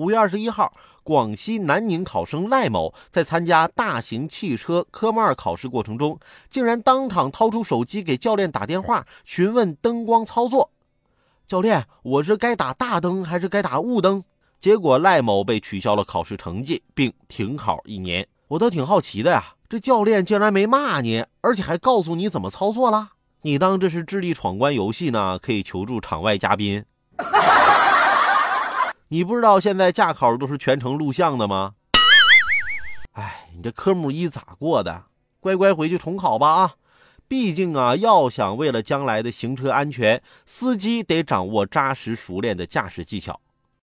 五月二十一号，广西南宁考生赖某在参加大型汽车科目二考试过程中，竟然当场掏出手机给教练打电话，询问灯光操作。教练，我是该打大灯还是该打雾灯？结果赖某被取消了考试成绩，并停考一年。我倒挺好奇的呀，这教练竟然没骂你，而且还告诉你怎么操作了。你当这是智力闯关游戏呢？可以求助场外嘉宾。你不知道现在驾考都是全程录像的吗？哎，你这科目一咋过的？乖乖回去重考吧啊！毕竟啊，要想为了将来的行车安全，司机得掌握扎实熟练的驾驶技巧。